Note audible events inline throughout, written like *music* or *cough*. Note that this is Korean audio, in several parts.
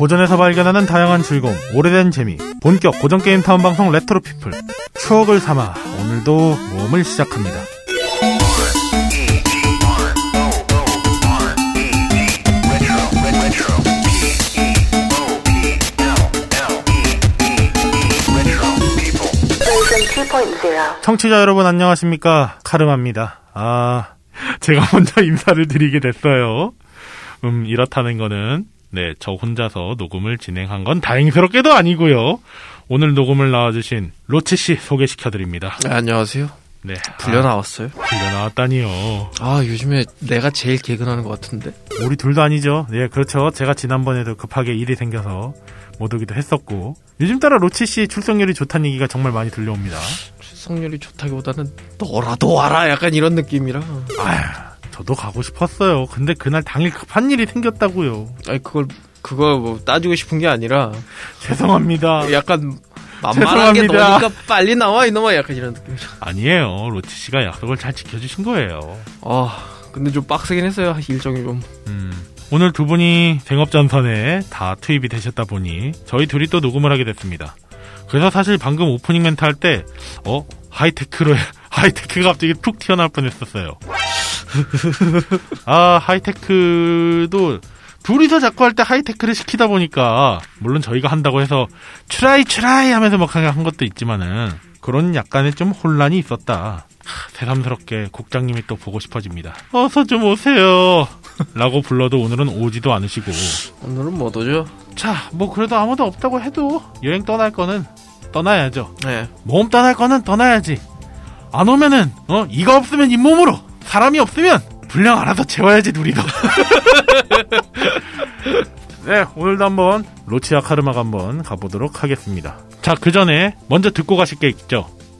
고전에서 발견하는 다양한 즐거움, 오래된 재미, 본격 고전 게임 타운 방송 레트로 피플. 추억을 삼아 오늘도 모험을 시작합니다. 청취자 여러분 안녕하십니까 카르마입니다. 아 제가 먼저 *laughs* 인사를 드리게 됐어요. 음 이렇다는 거는 네, 저 혼자서 녹음을 진행한 건 다행스럽게도 아니고요. 오늘 녹음을 나와주신 로치 씨 소개시켜드립니다. 네, 안녕하세요. 네, 불려 나왔어요? 아, 불려 나왔다니요. 아, 요즘에 내가 제일 개근하는 것 같은데. 우리 둘도 아니죠. 네, 그렇죠. 제가 지난번에도 급하게 일이 생겨서 못 오기도 했었고. 요즘 따라 로치 씨 출석률이 좋다는 얘기가 정말 많이 들려옵니다. 출석률이 좋다기보다는 너라도 와라 약간 이런 느낌이라. 아휴. 저도 가고 싶었어요. 근데 그날 당일 급한 일이 생겼다고요. 아니 그걸 그거 뭐 따지고 싶은 게 아니라 죄송합니다. 약간 만만하게 너니까 빨리 나와 이놈아 약간 이런 느낌이죠. 아니에요. 로치 씨가 약속을 잘 지켜주신 거예요. 아 근데 좀 빡세긴 했어요 일정이 좀. 음. 오늘 두 분이 생업전선에 다 투입이 되셨다 보니 저희 둘이 또 녹음을 하게 됐습니다. 그래서 사실 방금 오프닝 멘트 할 때, 어? 하이테크로, *laughs* 하이테크가 갑자기 툭 튀어나올 뻔 했었어요. *laughs* 아, 하이테크도 둘이서 자꾸 할 때 하이테크를 시키다 보니까 물론 저희가 한다고 해서 try try 하면서 막 한 것도 있지만은 그런 약간의 좀 혼란이 있었다. 새삼스럽게 국장님이 또 보고 싶어집니다. 어서 좀 오세요. 라고 불러도 오늘은 오지도 않으시고. 오늘은 못 오죠? 자, 뭐 그래도 아무도 없다고 해도 여행 떠날 거는 떠나야죠. 네. 몸 떠날 거는 떠나야지. 안 오면은, 어, 이가 없으면 잇몸으로. 사람이 없으면 분량 알아서 채워야지 우리도. *laughs* 네, 오늘도 한번 로체와 카르마가 한번 가보도록 하겠습니다. 자, 그 전에 먼저 듣고 가실 게 있죠.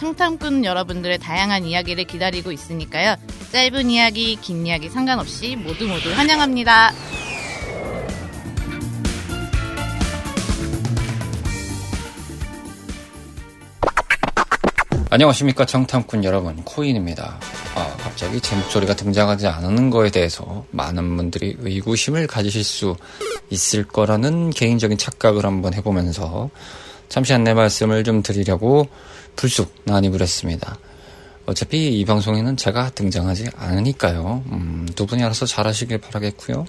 청탐꾼 여러분들의 다양한 이야기를 기다리고 있으니까요. 짧은 이야기, 긴 이야기 상관없이 모두 모두 환영합니다. 안녕하십니까 청탐꾼 여러분 코인입니다. 아, 갑자기 제 목소리가 등장하지 않는 거에 대해서 많은 분들이 의구심을 가지실 수 있을 거라는 개인적인 착각을 한번 해보면서 잠시 안내 말씀을 좀 드리려고 불쑥 난입을 했습니다. 어차피 이 방송에는 제가 등장하지 않으니까요. 음, 두 분이 알아서 잘하시길 바라겠고요.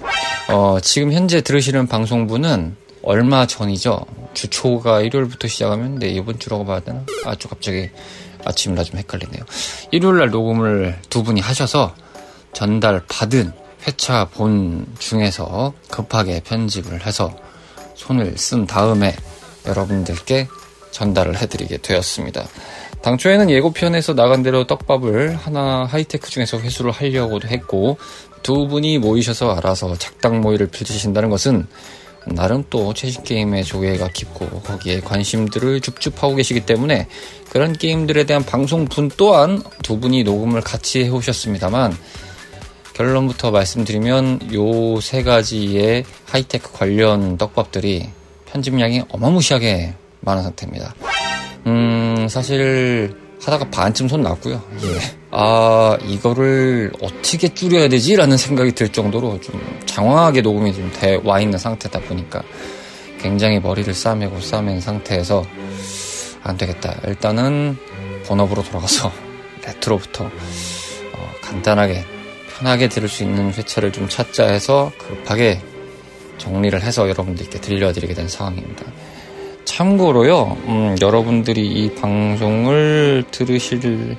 어, 지금 현재 들으시는 방송분은 얼마 전이죠. 주 초가 일요일부터 시작하면 네, 이번 주라고 봐야 되나? 아주 갑자기 아침이라 좀 헷갈리네요. 일요일 날 녹음을 두 분이 하셔서 전달 받은 회차 본 중에서 급하게 편집을 해서 손을 쓴 다음에 여러분들께 전달을 해드리게 되었습니다. 당초에는 예고편에서 나간 대로 떡밥을 하나 하이테크 중에서 회수를 하려고도 했고 두 분이 모이셔서 알아서 작당 모의를 펼치신다는 것은 나름 또 최신 게임의 조예가 깊고 거기에 관심들을 줍줍하고 계시기 때문에 그런 게임들에 대한 방송분 또한 두 분이 녹음을 같이 해오셨습니다만 결론부터 말씀드리면 요 세 가지의 하이테크 관련 떡밥들이 편집량이 어마무시하게 많은 상태입니다. 음, 사실 하다가 반쯤 손 났고요. 예. 아, 이거를 어떻게 줄여야 되지? 라는 생각이 들 정도로 좀 장황하게 녹음이 좀 돼 와 있는 상태다 보니까 굉장히 머리를 싸매고 싸맨 상태에서 안 되겠다. 일단은 본업으로 돌아가서 *laughs* 레트로부터 어, 간단하게 편하게 들을 수 있는 회차를 좀 찾자 해서 급하게 정리를 해서 여러분들께 들려드리게 된 상황입니다. 참고로요, 음, 여러분들이 이 방송을 들으실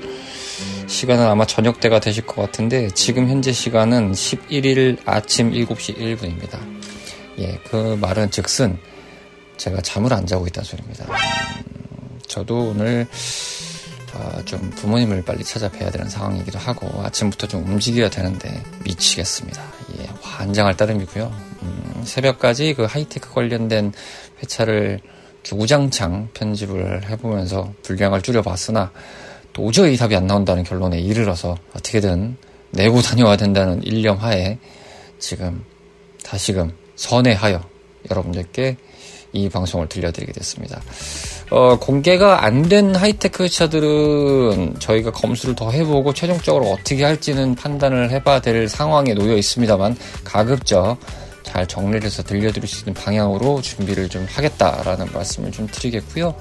시간은 아마 저녁 때가 되실 것 같은데, 지금 현재 시간은 11일 아침 7시 1분입니다. 예, 그 말은 즉슨, 제가 잠을 안 자고 있다는 소리입니다. 음, 저도 오늘, 어, 좀 부모님을 빨리 찾아뵈야 되는 상황이기도 하고, 아침부터 좀 움직여야 되는데, 미치겠습니다. 예, 환장할 따름이고요. 음, 새벽까지 그 하이테크 관련된 회차를 주구장창 편집을 해보면서 분량을 줄여봤으나 도저히 답이 안 나온다는 결론에 이르러서 어떻게든 내고 *laughs* 다녀와야 된다는 일념 하에 지금 다시금 선회하여 여러분들께 이 방송을 들려드리게 됐습니다. 어, 공개가 안 된 하이테크 회차들은 저희가 검수를 더 해보고 최종적으로 어떻게 할지는 판단을 해봐야 될 상황에 놓여 있습니다만 가급적 잘 정리를 해서 들려드릴 수 있는 방향으로 준비를 좀 하겠다라는 말씀을 좀 드리겠고요.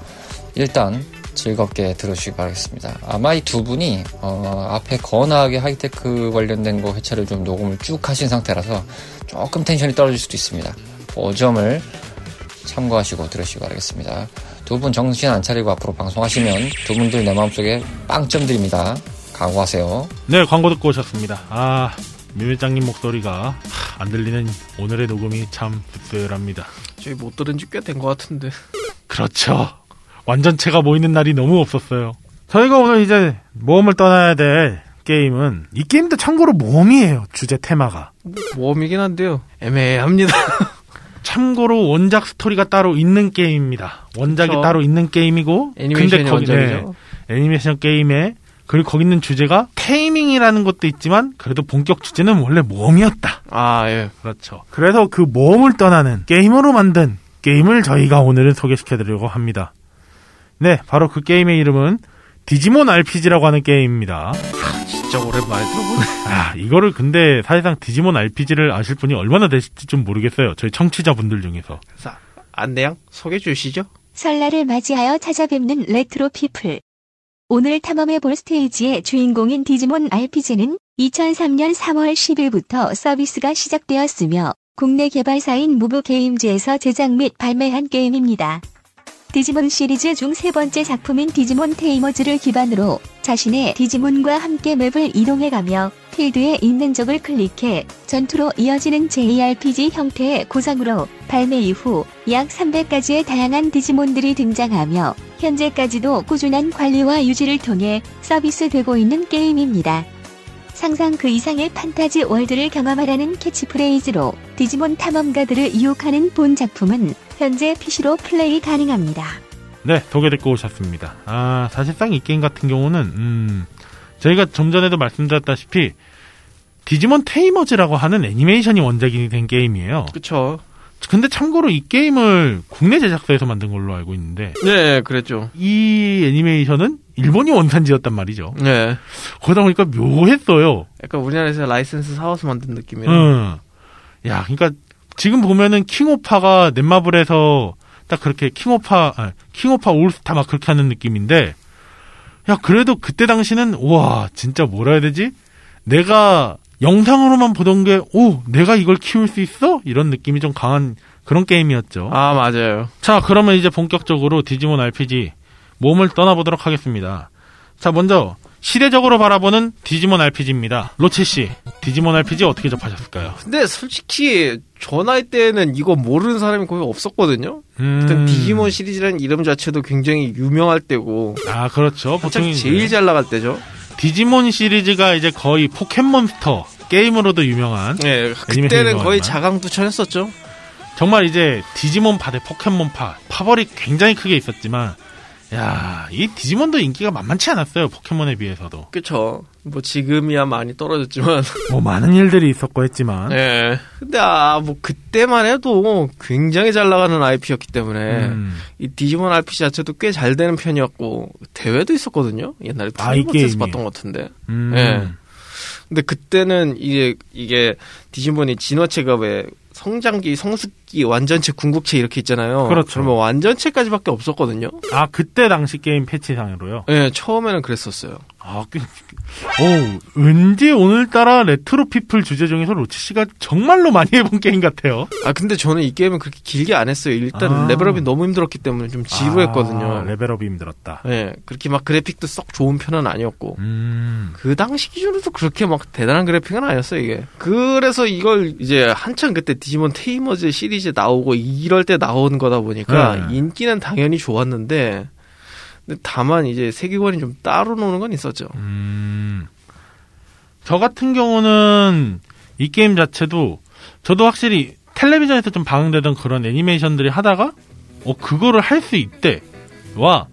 일단 즐겁게 들으시기 바라겠습니다. 아마 이 두 분이 어, 앞에 거나하게 하이테크 관련된 거 회차를 좀 녹음을 쭉 하신 상태라서 조금 텐션이 떨어질 수도 있습니다. 그 점을 참고하시고 들으시기 바라겠습니다. 두 분 정신 안 차리고 앞으로 방송하시면 두 분들 내 마음속에 빵점 드립니다. 각오하세요. 네, 광고 듣고 오셨습니다. 아, 미밀장님 목소리가 안 들리는 오늘의 녹음이 참 씁쓸합니다. 저희 못 들은 지 꽤 된 것 같은데. 그렇죠. 완전체가 모이는 날이 너무 없었어요. 저희가 오늘 이제 모험을 떠나야 될 게임은 이 게임도 참고로 모험이에요. 주제 테마가. 모험이긴 한데요. 애매합니다. *laughs* 참고로 원작 스토리가 따로 있는 게임입니다. 원작이 그쵸. 따로 있는 게임이고 애니메이션이 거기- 네, 원작이죠. 애니메이션 게임에 그리고 거기 있는 주제가 테이밍이라는 것도 있지만 그래도 본격 주제는 원래 모험이었다. 아, 예. 그렇죠. 그래서 그 모험을 떠나는 게임으로 만든 게임을 저희가 오늘은 소개시켜 드리려고 합니다. 네, 바로 그 게임의 이름은 디지몬 RPG라고 하는 게임입니다. 진짜 오랜만에 들어보네. *laughs* 아, 이거를 근데 사실상 디지몬 RPG를 아실 분이 얼마나 되실지 좀 모르겠어요. 저희 청취자분들 중에서. 자, 안내양 소개해 주시죠. 설날을 맞이하여 찾아뵙는 레트로 피플. 오늘 탐험해 볼 스테이지의 주인공인 디지몬 RPG는 2003년 3월 10일부터 서비스가 시작되었으며 국내 개발사인 무브 게임즈에서 제작 및 발매한 게임입니다. 디지몬 시리즈 중 세 번째 작품인 디지몬 테이머즈를 기반으로 자신의 디지몬과 함께 맵을 이동해가며 필드에 있는 적을 클릭해 전투로 이어지는 JRPG 형태의 구성으로 발매 이후 약 300가지의 다양한 디지몬들이 등장하며 현재까지도 꾸준한 관리와 유지를 통해 서비스되고 있는 게임입니다. 상상 그 이상의 판타지 월드를 경험하라는 캐치프레이즈로 디지몬 탐험가들을 유혹하는 본 작품은 현재 PC로 플레이 가능합니다. 네, 소개 듣고 오셨습니다. 아, 사실상 이 게임 같은 경우는, 음, 저희가 좀 전에도 말씀드렸다시피, 디지몬 테이머즈라고 하는 애니메이션이 원작이 된 게임이에요. 그쵸. 근데 참고로 이 게임을 국내 제작사에서 만든 걸로 알고 있는데, 네, 그랬죠. 이 애니메이션은 일본이 원산지였단 말이죠. 네. 그러다 보니까 묘했어요. 약간 우리나라에서 라이센스 사와서 만든 느낌이라. 응. 야, 그러니까 지금 보면은 킹오파가 넷마블에서 딱 그렇게 킹오파, 아, 킹오파 올스타 막 그렇게 하는 느낌인데, 야, 그래도 그때 당시는, 와, 진짜 뭐라 해야 되지? 내가 영상으로만 보던 게, 오, 내가 이걸 키울 수 있어? 이런 느낌이 좀 강한 그런 게임이었죠. 아, 맞아요. 자, 그러면 이제 본격적으로 디지몬 RPG 모험을 떠나보도록 하겠습니다. 자, 먼저 시대적으로 바라보는 디지몬 RPG입니다. 로체 씨, 디지몬 RPG 어떻게 접하셨을까요? 근데 솔직히 저 나이 때는 이거 모르는 사람이 거의 없었거든요. 일단 음. 디지몬 시리즈라는 이름 자체도 굉장히 유명할 때고 아, 그렇죠. 보통 제일 잘 나갈 때죠. 디지몬 시리즈가 이제 거의 포켓몬스터 게임으로도 유명한 네, 애니메이션이 그때는 거의. 자강두천했었죠. 정말 이제 디지몬 파 대 포켓몬 파 파벌이 굉장히 크게 있었지만 야, 이 디지몬도 인기가 만만치 않았어요. 포켓몬에 비해서도. 그쵸. 뭐 지금이야 많이 떨어졌지만. *laughs* 뭐 많은 일들이 있었고 했지만 네. 근데 아, 뭐 그때만 해도 굉장히 잘 나가는 IP였기 때문에 음. 이 디지몬 RPG 자체도 꽤 잘 되는 편이었고 대회도 있었거든요. 옛날에 아, 이 투니버스에서 게임이. 봤던 것 같은데. 음. 네. 근데 그때는 이게 이게 디지몬이 진화체가 왜 성장기, 성숙기, 완전체, 궁극체 이렇게 있잖아요. 그렇죠. 그러면 완전체까지밖에 없었거든요. 아, 그때 당시 게임 패치상으로요? 네, 처음에는 그랬었어요. 아, 그, 오, 왠지 오늘따라 레트로 피플 주제 중에서 로체 씨가 정말로 많이 해본 게임 같아요. 아 근데 저는 이 게임은 그렇게 길게 안 했어요. 일단 아. 레벨업이 너무 힘들었기 때문에 좀 지루했거든요. 아, 레벨업이 힘들었다. 네, 그렇게 막 그래픽도 썩 좋은 편은 아니었고. 음. 그 당시 기준으로도 그렇게 막 대단한 그래픽은 아니었어요, 이게. 그래서 이걸 이제 한창 그때 디지몬 테이머즈 시리즈 나오고 이럴 때 나온 거다 보니까 네. 인기는 당연히 좋았는데, 다만 이제 세계관이 좀 따로 노는 건 있었죠. 음. 저 같은 경우는 이 게임 자체도 저도 확실히 텔레비전에서 좀 방영되던 그런 애니메이션들이 하다가 어 그거를 할 수 있대 와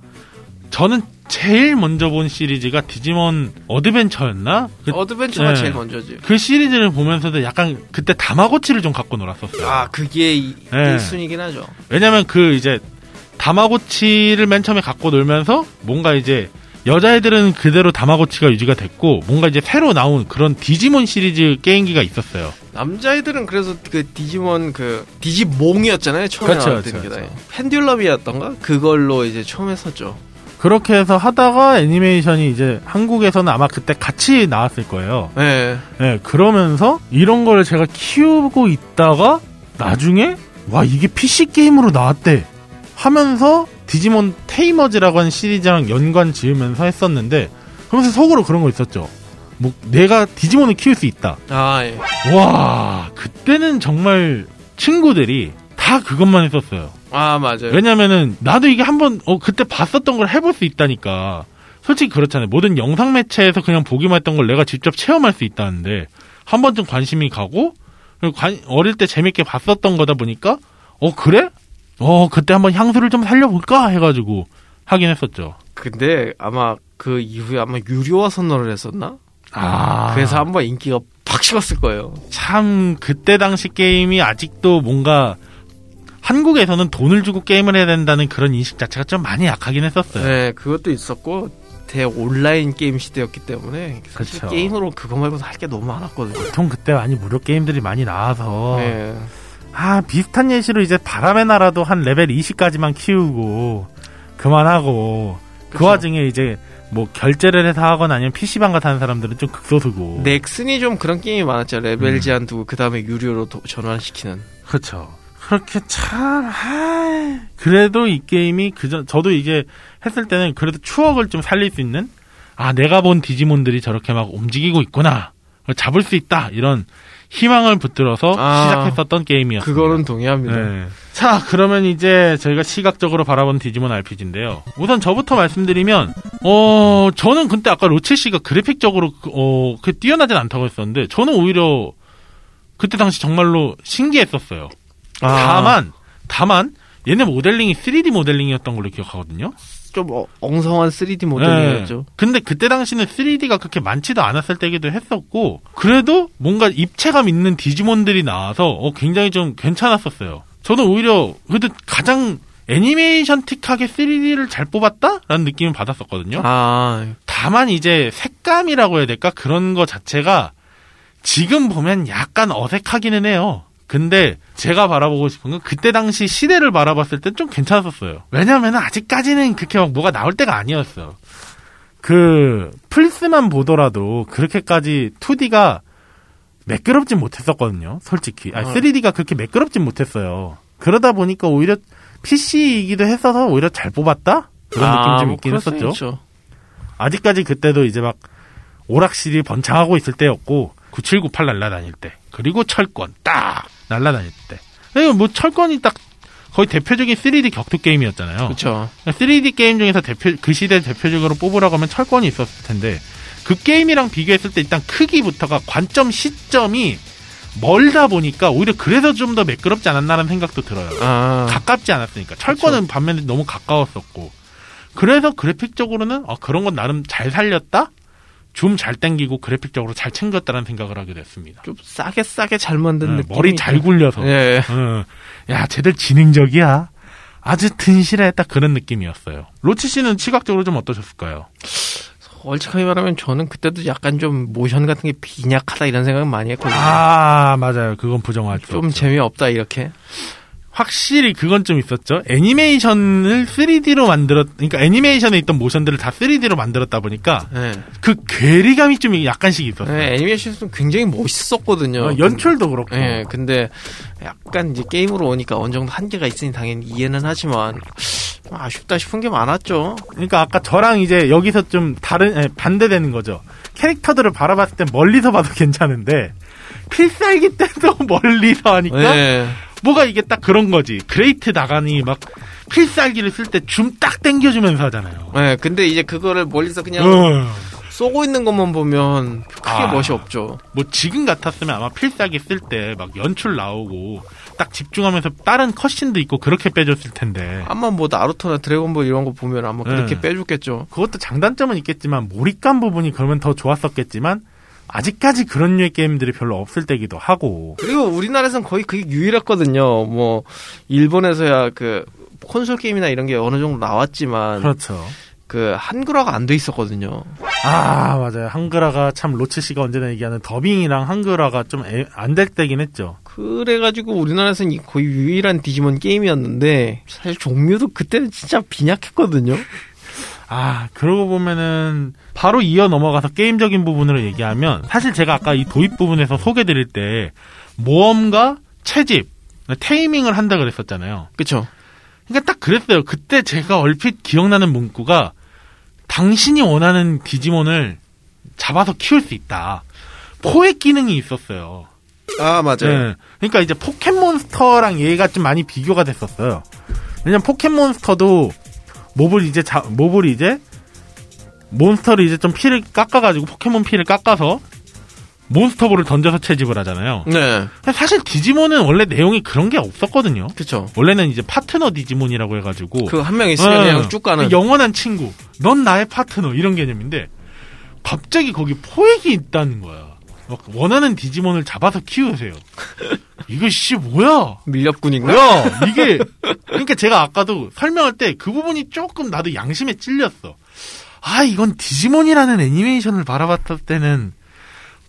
저는 제일 먼저 본 시리즈가 디지몬 어드벤처였나? 그, 어드벤처가 네. 제일 먼저지. 그 시리즈를 보면서도 약간 그때 다마고치를 좀 갖고 놀았었어요. 아, 그게 이- 네. 1순위긴 하죠. 왜냐면 그 이제 다마고치를 맨 처음에 갖고 놀면서 뭔가 이제 여자애들은 그대로 다마고치가 유지가 됐고 뭔가 이제 새로 나온 그런 디지몬 시리즈 게임기가 있었어요. 남자애들은 그래서 그 디지몬 그 디지몽이었잖아요. 처음에 그렇죠, 나왔던 그렇죠, 게. 그렇죠. 펜듈럼이었던가? 그걸로 이제 처음 했었죠. 그렇게 해서 하다가 애니메이션이 이제 한국에서는 아마 그때 같이 나왔을 거예요. 네. 네, 그러면서 이런 걸 제가 키우고 있다가 나중에 와 이게 PC 게임으로 나왔대 하면서 디지몬 테이머즈라고 하는 시리즈랑 연관 지으면서 했었는데 그러면서 속으로 그런 거 있었죠. 뭐 내가 디지몬을 키울 수 있다. 아, 예. 와 그때는 정말 친구들이 다 그것만 했었어요. 아, 맞아요. 왜냐면은 나도 이게 한번 어 그때 봤었던 걸 해볼 수 있다니까. 솔직히 그렇잖아요. 모든 영상 매체에서 그냥 보기만 했던 걸 내가 직접 체험할 수 있다는데 한 번쯤 관심이 가고 관- 어릴 때 재밌게 봤었던 거다 보니까 어 그래? 어 그때 한번 향수를 좀 살려볼까 해가지고 하긴 했었죠. 근데 아마 그 이후에 아마 유료화 선언을 했었나? 아 그래서 한번 인기가 팍 식었을 거예요. 참 그때 당시 게임이 아직도 뭔가 한국에서는 돈을 주고 게임을 해야 된다는 그런 인식 자체가 좀 많이 약하긴 했었어요. 네, 그것도 있었고 대 온라인 게임 시대였기 때문에 사실 그쵸. 게임으로 그거 말고도 할 게 너무 많았거든요. 보통 그때 많이 무료 게임들이 많이 나와서 네. 아 비슷한 예시로 이제 바람의 나라도 한 레벨 20까지만 키우고 그만하고 그 그쵸. 와중에 이제 뭐 결제를 해서 하거나 아니면 PC방 가서 하는 사람들은 좀 극소수고 넥슨이 좀 그런 게임이 많았죠. 레벨 음. 제한 두고 그 다음에 유료로 도- 전환시키는. 그렇죠 그렇게 참 아, 그래도 이 게임이 그전 저도 이게 했을 때는 그래도 추억을 좀 살릴 수 있는 아 내가 본 디지몬들이 저렇게 막 움직이고 있구나 잡을 수 있다 이런 희망을 붙들어서 아, 시작했었던 게임이었습니다. 그거는 동의합니다. 네. 자, 그러면 이제 저희가 시각적으로 바라본 디지몬 RPG인데요. 우선 저부터 말씀드리면, 어, 저는 근데 아까 로체 씨가 그래픽적으로, 그, 어, 그 뛰어나진 않다고 했었는데, 저는 오히려 그때 당시 정말로 신기했었어요. 아. 다만, 다만, 얘네 모델링이 3D 모델링이었던 걸로 기억하거든요. 좀 어- 엉성한 3D 모델이었죠. 네. 근데 그때 당시는 3D가 그렇게 많지도 않았을 때기도 했었고, 그래도 뭔가 입체감 있는 디지몬들이 나와서 어, 굉장히 좀 괜찮았었어요. 저는 오히려 그래도 가장 애니메이션틱하게 3D를 잘 뽑았다라는 느낌을 받았었거든요. 아, 다만 이제 색감이라고 해야 될까 그런 거 자체가 지금 보면 약간 어색하기는 해요. 근데 제가 바라보고 싶은 건 그때 당시 시대를 바라봤을 땐 좀 괜찮았었어요. 왜냐면 아직까지는 그렇게 막 뭐가 나올 때가 아니었어요. 그 플스만 보더라도 그렇게까지 2D가 매끄럽진 못했었거든요. 솔직히. 아, 어. 3D가 그렇게 매끄럽진 못했어요. 그러다 보니까 오히려 PC이기도 했어서 오히려 잘 뽑았다? 그런 느낌이 좀뭐 있긴 했었죠. 있죠. 아직까지 그때도 이제 막 오락실이 번창하고 있을 때였고 9798 날라다닐 때 그리고 철권 딱 날라다닐 때 이거 뭐 철권이 딱 거의 대표적인 3D 격투 게임이었잖아요. 그렇죠. 3D 게임 중에서 대표 그 시대 대표적으로 뽑으라고 하면 철권이 있었을 텐데 그 게임이랑 비교했을 때 일단 크기부터가 관점 시점이 멀다 보니까 오히려 그래서 좀 더 매끄럽지 않았나라는 생각도 들어요. 아, 가깝지 않았으니까 철권은 반면에 너무 가까웠었고 그래서 그래픽적으로는 아, 그런 건 나름 잘 살렸다 줌잘 땡기고 그래픽적으로 잘 챙겼다는 생각을 하게 됐습니다 좀 싸게 싸게 잘 만든 네, 느낌. 머리 잘 굴려서 예. 어, 야 쟤들 지능적이야 아주 튼실해 딱 그런 느낌이었어요 로치 씨는 시각적으로 좀 어떠셨을까요? 얼직하게 말하면 저는 그때도 약간 좀 모션 같은 게 빈약하다 이런 생각을 많이 했거든요. 아 맞아요 그건 부정할 수좀 없죠. 재미없다 이렇게. 확실히 그건 좀 있었죠. 애니메이션을 3D로 만들었, 그러니까 애니메이션에 있던 모션들을 다 3D로 만들었다 보니까 예. 그 괴리감이 좀 약간씩 있었어요. 예, 애니메이션도 굉장히 멋있었거든요. 어, 연출도 그렇고. 예, 근데 약간 이제 게임으로 오니까 어느 정도 한계가 있으니 당연히 이해는 하지만 좀 아쉽다 싶은 게 많았죠. 그러니까 아까 저랑 이제 여기서 좀 다른 예, 반대되는 거죠. 캐릭터들을 바라봤을 때 멀리서 봐도 *laughs* 괜찮은데 필살기 때도 *laughs* 멀리서 하니까 예. 뭐가 이게 딱 그런 거지. 그레이트 나가니 막 필살기를 쓸 때 줌 딱 당겨주면서 하잖아요. 예, 근데 이제 그거를 멀리서 그냥 어. 쏘고 있는 것만 보면 크게 아. 멋이 없죠. 뭐 지금 같았으면 아마 필살기 쓸 때 막 연출 나오고 딱 집중하면서 다른 cutscene도 있고 그렇게 빼줬을 텐데 아마 뭐 나루토나 드래곤볼 이런 거 보면 아마 그렇게 네. 빼줬겠죠. 그것도 장단점은 있겠지만 몰입감 부분이 그러면 더 좋았었겠지만 아직까지 그런 류의 게임들이 별로 없을 때기도 하고 그리고 우리나라에선 거의 그게 유일했거든요. 뭐 일본에서야 그 콘솔 게임이나 이런 게 어느 정도 나왔지만 그렇죠. 그 한글화가 안 돼 있었거든요. 아 맞아요 한글화가 참 로치 씨가 언제나 얘기하는 더빙이랑 한글화가 좀 안 될 때긴 했죠. 그래가지고 우리나라에서는 이 거의 유일한 디지몬 게임이었는데 사실 종류도 그때는 진짜 빈약했거든요. 아, 그러고 보면은 바로 이어 넘어가서 게임적인 부분으로 얘기하면 사실 제가 아까 이 도입 부분에서 소개 드릴 때 모험과 채집, 테이밍을 한다 그랬었잖아요. 그쵸? 그러니까 딱 그랬어요. 그때 제가 얼핏 기억나는 문구가 당신이 원하는 디지몬을 잡아서 키울 수 있다. 포획 기능이 있었어요. 아 네. 그러니까 이제 포켓몬스터랑 얘가 좀 많이 비교가 됐었어요. 왜냐면 포켓몬스터도 mob을 이제 자, mob을 이제 몬스터를 이제 좀 피를 깎아가지고 포켓몬 피를 깎아서 몬스터볼을 던져서 채집을 하잖아요. 네. 사실 디지몬은 원래 내용이 그런 게 없었거든요. 그쵸. 원래는 이제 파트너 디지몬이라고 해가지고 그 한 명 있으면 어, 그냥 쭉 가는. 영원한 친구, 넌 나의 파트너 이런 개념인데 갑자기 거기 포획이 있다는 거야. 막 원하는 디지몬을 잡아서 키우세요. 이거 씨 뭐야? 밀렵군인가? 뭐야? 이게 그러니까 제가 아까도 설명할 때 그 부분이 조금 나도 양심에 찔렸어. 아 이건 디지몬이라는 애니메이션을 바라봤을 때는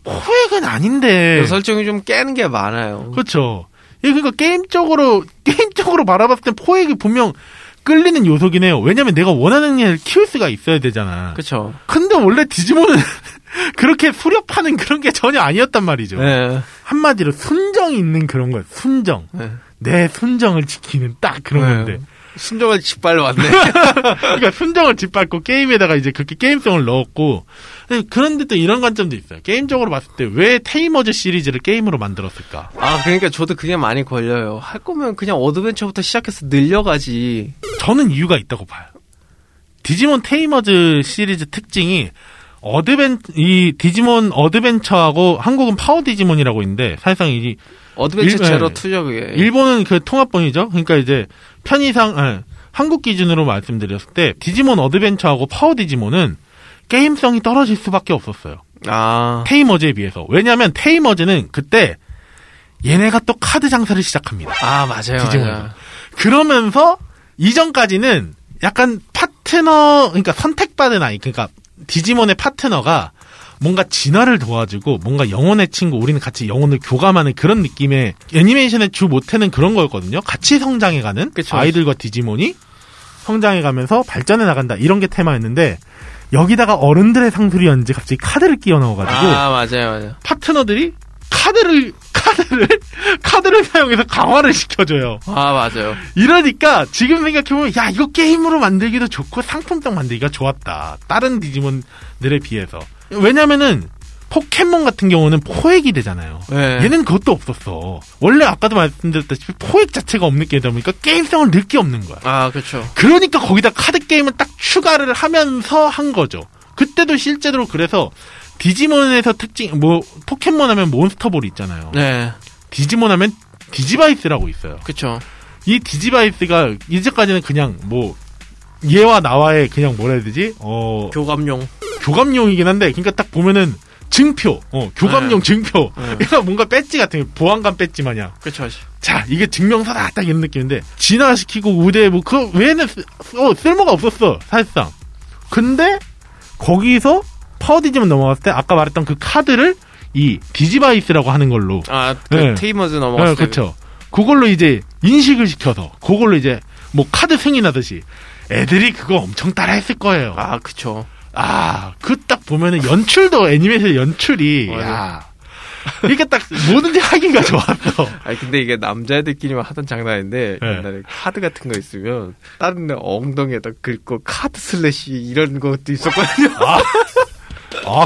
포획은 아닌데. 그 설정이 좀 깨는 게 많아요. 그렇죠. 이게 그러니까 게임적으로 *laughs* 게임적으로 바라봤을 때 포획이 분명 끌리는 요소긴 해요. 왜냐면 내가 원하는 애를 키울 수가 있어야 되잖아. 그쵸. 근데 원래 디지몬은 *laughs* 그렇게 수렵하는 그런 게 전혀 아니었단 말이죠. 네. 한마디로 순정이 있는 그런 거예요. 순정. 네. 내 순정을 지키는 딱 그런 네. 건데. 순정을 짓밟았네. *laughs* 그러니까 순정을 짓밟고 게임에다가 이제 그렇게 게임성을 넣었고 그런데 또 이런 관점도 있어요. 게임적으로 봤을 때 왜 테이머즈 시리즈를 게임으로 만들었을까? 아, 그러니까 저도 그게 많이 걸려요. 할 거면 그냥 어드벤처부터 시작해서 늘려가지. 저는 이유가 있다고 봐요. 디지몬 테이머즈 시리즈 특징이 어드벤 이 디지몬 어드벤처하고 한국은 파워 디지몬이라고 있는데 사실상 이 어드벤처 일- 제로 네. two죠, 그게. 일본은 그 통합본이죠. 그러니까 이제 편의상 아니, 한국 기준으로 말씀드렸을 때 디지몬 어드벤처하고 파워 디지몬은 게임성이 떨어질 수밖에 없었어요. 아. 테이머즈에 비해서. 왜냐하면 테이머즈는 그때 얘네가 또 카드 장사를 시작합니다. 아, 맞아요. 디지몬. 맞아요. 그러면서 이전까지는 약간 파트너, 그러니까 선택받은 아이, 그러니까 디지몬의 파트너가 뭔가 진화를 도와주고 뭔가 영혼의 친구, 우리는 같이 영혼을 교감하는 그런 느낌의 애니메이션의 주 모태는 그런 거였거든요. 같이 성장해가는 그쵸. 아이들과 디지몬이 성장해가면서 발전해 나간다 이런 게 테마였는데 여기다가 어른들의 상술이었는지 갑자기 카드를 끼워 넣어가지고 아, 맞아요, 맞아요. 파트너들이 카드를 카드를 *laughs* 카드를 사용해서 강화를 시켜줘요. 아, 맞아요. 이러니까 지금 생각해보면 야 이거 게임으로 만들기도 좋고 상품성 만들기가 좋았다. 다른 디지몬들에 비해서. 왜냐면은 포켓몬 같은 경우는 포획이 되잖아요. 네. 얘는 그것도 없었어. 원래 아까도 말씀드렸다시피 포획 자체가 없는 게임이다 보니까 게임성을 늘 게 없는 거야. 아, 그쵸. 그러니까 거기다 카드 게임을 딱 추가를 하면서 한 거죠. 그때도 실제로 그래서 디지몬에서 특징 뭐 포켓몬 하면 몬스터볼 있잖아요. 네. 디지몬 하면 디지바이스라고 있어요. 그쵸. 이 디지바이스가 이제까지는 그냥 뭐 얘와 나와의 그냥 뭐라 해야 되지? 어 교감용. 교감용이긴 한데 그러니까 딱 보면은 증표, 어 교감용 증표. 네. *laughs* 그러니까 뭔가 배지 같은 거, 보안관 배지 마냥. 그쵸. 자 이게 증명서다 딱 이런 느낌인데 진화시키고 우대 뭐그 외에는 쓰, 어, 쓸모가 없었어 사실상. 근데 거기서 파워 디지몬 넘어갔을 때 아까 말했던 그 카드를 이 디지바이스라고 하는 걸로 아, 그 네. 테이머즈 네, 넘어갔을 때. 그렇죠. 그걸로 이제 인식을 시켜서 그걸로 이제 뭐 카드 승인하듯이 애들이 그거 엄청 따라했을 거예요. 아, 그쵸. 아, 그 딱 보면은 연출도 애니메이션 연출이 맞아요. 야. 이게 딱 뭐든지 하기가 좋았어. 아니, 근데 이게 남자애들끼리만 하던 장난인데, 네. 옛날에 카드 같은 거 있으면, 다른 애 엉덩이에다 긁고, 카드 slash 이런 것도 있었거든요. 아, *laughs*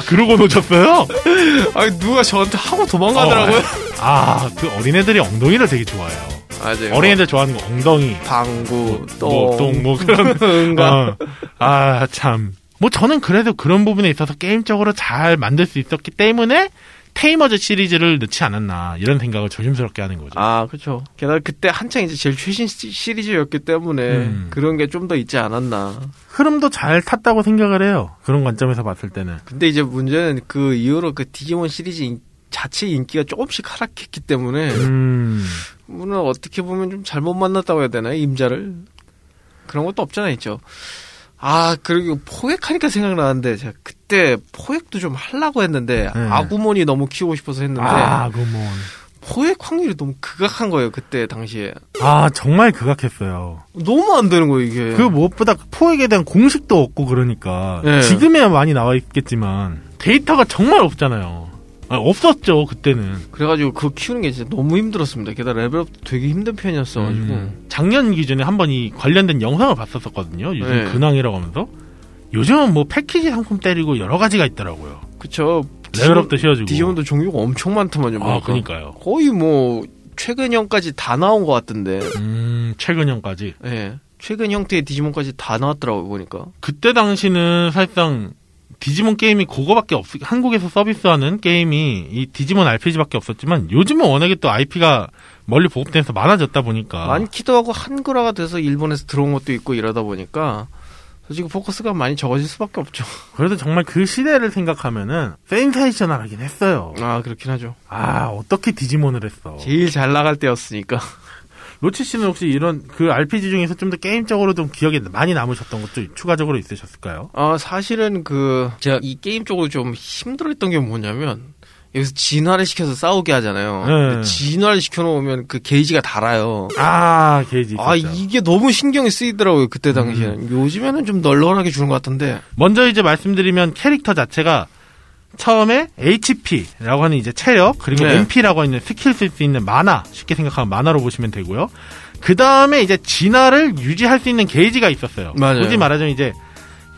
그러고 노셨어요? *laughs* 아니, 누가 저한테 하고 도망가더라고요. 아, 그 어린애들이 엉덩이를 되게 좋아해요. 맞아요. 어린애들 좋아하는 거 엉덩이. 방구, 똥, 뭐, 똥, 뭐 그런. *laughs* 뭔가. 어. 아, 참. 뭐 저는 그래도 그런 부분에 있어서 게임적으로 잘 만들 수 있었기 때문에 테이머즈 시리즈를 넣지 않았나 이런 생각을 조심스럽게 하는 거죠. 아, 그렇죠. 게다가 그때 한창 이제 제일 최신 시- 시리즈였기 때문에 음. 그런 게 좀 더 있지 않았나. 흐름도 잘 탔다고 생각을 해요. 그런 관점에서 봤을 때는. 근데 이제 문제는 그 이후로 그 디지몬 시리즈 인- 자체 인기가 조금씩 하락했기 때문에 음. 물론 어떻게 보면 좀 잘못 만났다고 해야 되나요 임자를 그런 것도 없잖아 있죠. 아 그리고 포획하니까 생각나는데 제가 그때 포획도 좀 하려고 했는데 네. 아구몬이 너무 키우고 싶어서 했는데 아, 그 뭐. 포획 확률이 너무 극악한 거예요 그때 당시에 아, 정말 극악했어요. 너무 안 되는 거예요 이게. 그 무엇보다 포획에 대한 공식도 없고 그러니까 네. 지금에야 많이 나와 있겠지만 데이터가 정말 없잖아요. 아, 없었죠 그때는. 그래가지고 그거 키우는 게 진짜 너무 힘들었습니다. 게다가 레벨업도 되게 힘든 편이었어가지고. 음, 작년 기준에 한 번 이 관련된 영상을 봤었거든요. 요즘 네. 근황이라고 하면서 요즘은 뭐 패키지 상품 때리고 여러 가지가 있더라고요. 그쵸. 레벨업도 씌워주고. 디지몬도 종류가 엄청 많더만요. 아. 그니까요. 거의 뭐 최근형까지 다 나온 것 같던데. 음, 최근형까지. 예. 최근 형태의 디지몬까지 다 나왔더라고요 보니까. 그때 당시는 사실상 디지몬 게임이 그거밖에 없, 한국에서 서비스하는 게임이 이 디지몬 RPG밖에 없었지만 요즘은 워낙에 또 IP가 멀리 보급돼서 많아졌다 보니까. 많기도 하고 한글화가 돼서 일본에서 들어온 것도 있고 이러다 보니까 솔직히 포커스가 많이 적어질 수밖에 없죠. 그래도 정말 그 시대를 생각하면은 센세이셔널하긴 했어요. 아 그렇긴 하죠. 아, 어떻게 디지몬을 했어. 제일 잘 나갈 때였으니까. 로치 씨는 혹시 이런 그 RPG 중에서 좀 더 게임적으로 좀 기억에 많이 남으셨던 것도 추가적으로 있으셨을까요? 아 사실은 그 제가 이 게임 쪽으로 좀 힘들었던 게 뭐냐면 여기서 진화를 시켜서 싸우게 하잖아요. 네. 진화를 시켜놓으면 그 게이지가 달아요. 아, 게이지. 아. 이게 너무 신경이 쓰이더라고요 그때 당시에는. 요즘에는 좀 널널하게 주는 것 같은데. 먼저 이제 말씀드리면 캐릭터 자체가 처음에 HP라고 하는 이제 체력 그리고 네. MP라고 하는 스킬 쓸 수 있는 mana 쉽게 생각하면 mana로 보시면 되고요. 그 다음에 이제 진화를 유지할 수 있는 게이지가 있었어요. 맞아요. 굳이 말하자면 이제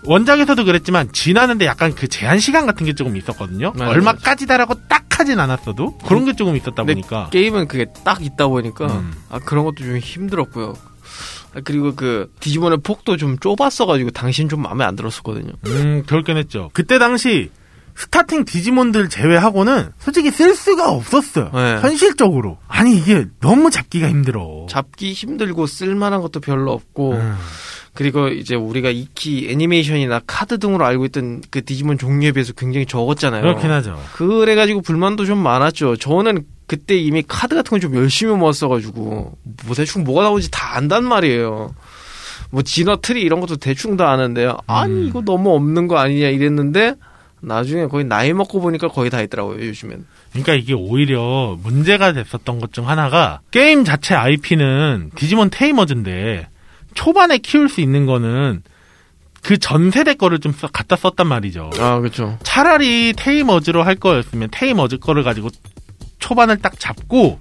원작에서도 그랬지만 진화하는데 약간 그 제한 시간 같은 게 조금 있었거든요. 맞아요, 얼마까지다라고 딱 하진 않았어도 그런 게 조금 있었다 보니까 게임은 그게 딱 있다 보니까 음. 아 그런 것도 좀 힘들었고요. 아, 그리고 그 디지몬의 폭도 좀 좁았어가지고 당신 좀 마음에 안 들었었거든요. 음, 그렇긴 했죠. 그때 당시 스타팅 디지몬들 제외하고는 솔직히 쓸 수가 없었어요. 네. 현실적으로. 아니, 이게 너무 잡기가 힘들어. 잡기 힘들고 쓸만한 것도 별로 없고 음. 그리고 이제 우리가 익히 애니메이션이나 카드 등으로 알고 있던 그 디지몬 종류에 비해서 굉장히 적었잖아요. 그렇긴 하죠. 그래가지고 불만도 좀 많았죠. 저는 그때 이미 카드 같은 걸좀 열심히 모았어가지고 뭐 대충 뭐가 나오는지 다 안단 말이에요. 뭐 진화 트리 이런 것도 대충 다 아는데요. 아니 음. 이거 너무 없는 거 아니냐 이랬는데 나중에 거의 나이 먹고 보니까 거의 다 있더라고요 요즘엔. 그러니까 이게 오히려 문제가 됐었던 것 중 하나가 게임 자체 IP는 디지몬 테이머즈인데 초반에 키울 수 있는 거는 그 전 세대 거를 좀 써- 갖다 썼단 말이죠. 아 그렇죠. 차라리 테이머즈로 할 거였으면 테이머즈 거를 가지고 초반을 딱 잡고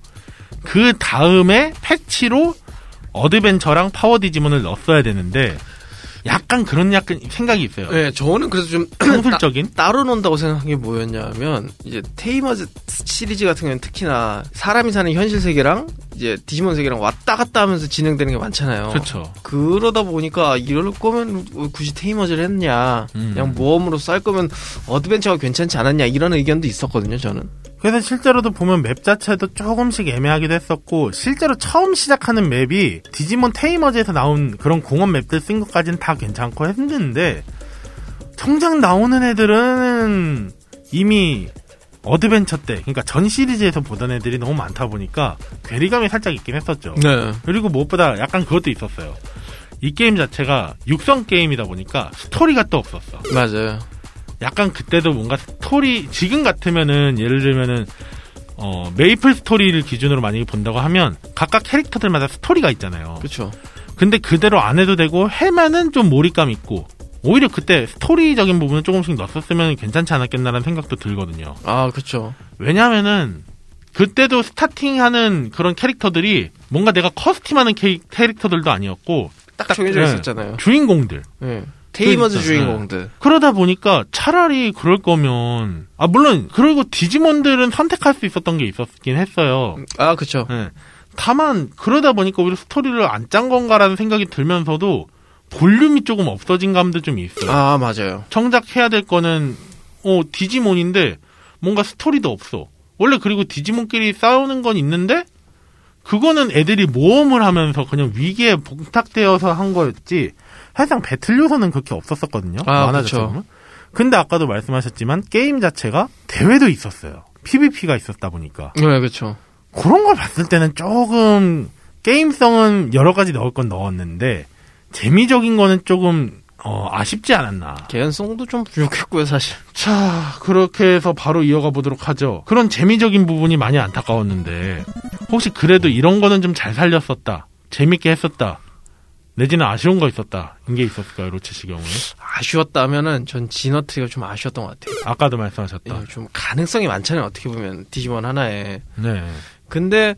그 다음에 패치로 어드벤처랑 파워 디지몬을 넣었어야 되는데 약간 그런 약간 생각이 있어요. 네, 저는 그래서 좀 상술적인. 따, 로 논다고 생각한 게 뭐였냐면 이제 테이머즈 시리즈 같은 경우는 특히나 사람이 사는 현실 세계랑 이제 디지몬 세계랑 왔다 갔다 하면서 진행되는 게 많잖아요. 그렇죠. 그러다 보니까 이럴 거면 왜 굳이 테이머즈를 했냐. 음. 그냥 모험으로 갈 거면 어드벤처가 괜찮지 않았냐. 이런 의견도 있었거든요, 저는. 그래서 실제로도 보면 map 자체도 조금씩 애매하기도 했었고 실제로 처음 시작하는 map이 디지몬 테이머즈에서 나온 그런 공원 map들 쓴 것까지는 다 괜찮고 했는데 정작 나오는 애들은 이미 어드벤처 때 그러니까 전 시리즈에서 보던 애들이 너무 많다 보니까 괴리감이 살짝 있긴 했었죠. 네. 그리고 무엇보다 약간 그것도 있었어요. 이 게임 자체가 육성 게임이다 보니까 스토리가 또 없었어. 맞아요. 약간 그때도 뭔가 스토리 지금 같으면은 예를 들면은 어 메이플 스토리를 기준으로 만약에 본다고 하면 각각 캐릭터들마다 스토리가 있잖아요. 그렇죠. 근데 그대로 안 해도 되고 하면은 좀 몰입감 있고 오히려 그때 스토리적인 부분을 조금씩 넣었으면 괜찮지 않았겠나라는 생각도 들거든요. 아, 그렇죠. 왜냐하면은 그때도 스타팅하는 그런 캐릭터들이 뭔가 내가 커스텀하는 캐- 캐릭터들도 아니었고 딱 정해져 네. 있었잖아요. 주인공들 네. 테이머즈 그러니까, 주인공들. 그러다 보니까 차라리 그럴 거면 아 물론 그리고 디지몬들은 선택할 수 있었던 게 있었긴 했어요. 아, 그렇죠. 예. 다만 그러다 보니까 오히려 스토리를 안 짠 건가라는 생각이 들면서도 볼륨이 조금 없어진 감도 좀 있어요. 아 맞아요. 정작 해야 될 거는 어 디지몬인데 뭔가 스토리도 없어. 원래 그리고 디지몬끼리 싸우는 건 있는데 그거는 애들이 모험을 하면서 그냥 위기에 봉탁되어서 한 거였지. 사실상 배틀 요소는 그렇게 없었었거든요. 아, 만화 그쵸. 자체 보면. 근데 아까도 말씀하셨지만 게임 자체가 대회도 있었어요. PVP가 있었다 보니까 네 그렇죠. 그런 걸 봤을 때는 조금 게임성은 여러 가지 넣을 건 넣었는데 재미적인 거는 조금 어, 아쉽지 않았나. 개연성도 좀 부족했고요 사실. 자, 그렇게 해서 바로 이어가 보도록 하죠. 그런 재미적인 부분이 많이 안타까웠는데, 혹시 그래도 이런 거는 좀 잘 살렸었다. 재밌게 했었다. 내지는 아쉬운 거 있었다. 이게 있었을까요, 로체 씨 경우에? 아쉬웠다면은 전 지너트리가 좀 아쉬웠던 것 같아요. 아까도 말씀하셨다. 예, 좀 가능성이 많잖아요 어떻게 보면 디지몬 하나에. 네. 근데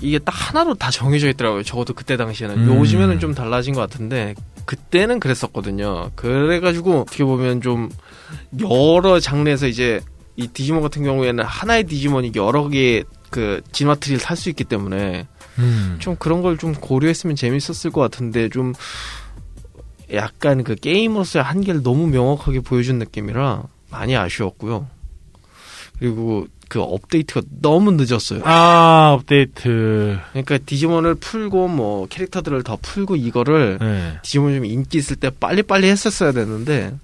이게 딱 하나로 다 정해져 있더라고요. 적어도 그때 당시에는. 음. 요즘에는 좀 달라진 것 같은데 그때는 그랬었거든요. 그래가지고 어떻게 보면 좀 여러 장르에서 이제 이 디지몬 같은 경우에는 하나의 디지몬이 여러 개의 그 진화트리를 탈 수 있기 때문에 음. 좀 그런 걸 좀 고려했으면 재밌었을 것 같은데 좀 약간 그 게임으로서의 한계를 너무 명확하게 보여준 느낌이라 많이 아쉬웠고요. 그리고 그 업데이트가 너무 늦었어요. 아, 업데이트. 그러니까 디지몬을 풀고 뭐 캐릭터들을 더 풀고 이거를 네. 디지몬 좀 인기 있을 때 빨리빨리 했었어야 되는데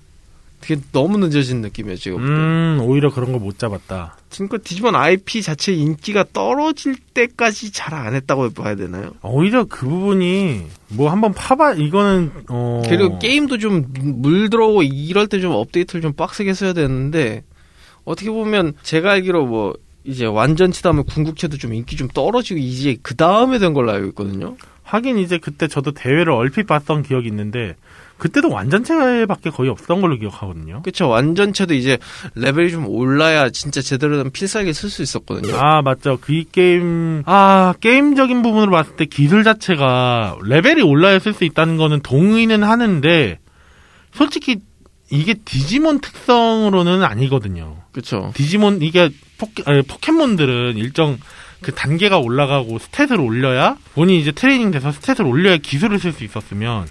그게 너무 늦어진 느낌이에요 지금. 음, 오히려 그런 거 못 잡았다. 지금 그 디지몬 IP 자체 인기가 떨어질 때까지 잘 안 했다고 봐야 되나요? 오히려 그 부분이, 뭐 한번 파봐, 이거는, 어. 그리고 게임도 좀 물 들어오고 이럴 때 좀 업데이트를 좀 빡세게 써야 되는데 어떻게 보면 제가 알기로 뭐 이제 완전치 다음에 궁극체도 좀 인기 좀 떨어지고 이제 그 다음에 된 걸로 알고 있거든요. 하긴 이제 그때 저도 대회를 얼핏 봤던 기억이 있는데, 그때도 완전체밖에 거의 없었던 걸로 기억하거든요. 그쵸 완전체도 이제 레벨이 좀 올라야 진짜 제대로 된 필살기 쓸 수 있었거든요. 아, 맞죠. 그이 게임, 아, 게임적인 부분으로 봤을 때 기술 자체가 레벨이 올라야 쓸 수 있다는 거는 동의는 하는데, 솔직히 이게 디지몬 특성으로는 아니거든요. 그쵸 디지몬, 이게 포켓, 아니, 포켓몬들은 일정 그 단계가 올라가고 stat을 올려야, 본인이 이제 트레이닝 돼서 stat을 올려야 기술을 쓸 수 있었으면,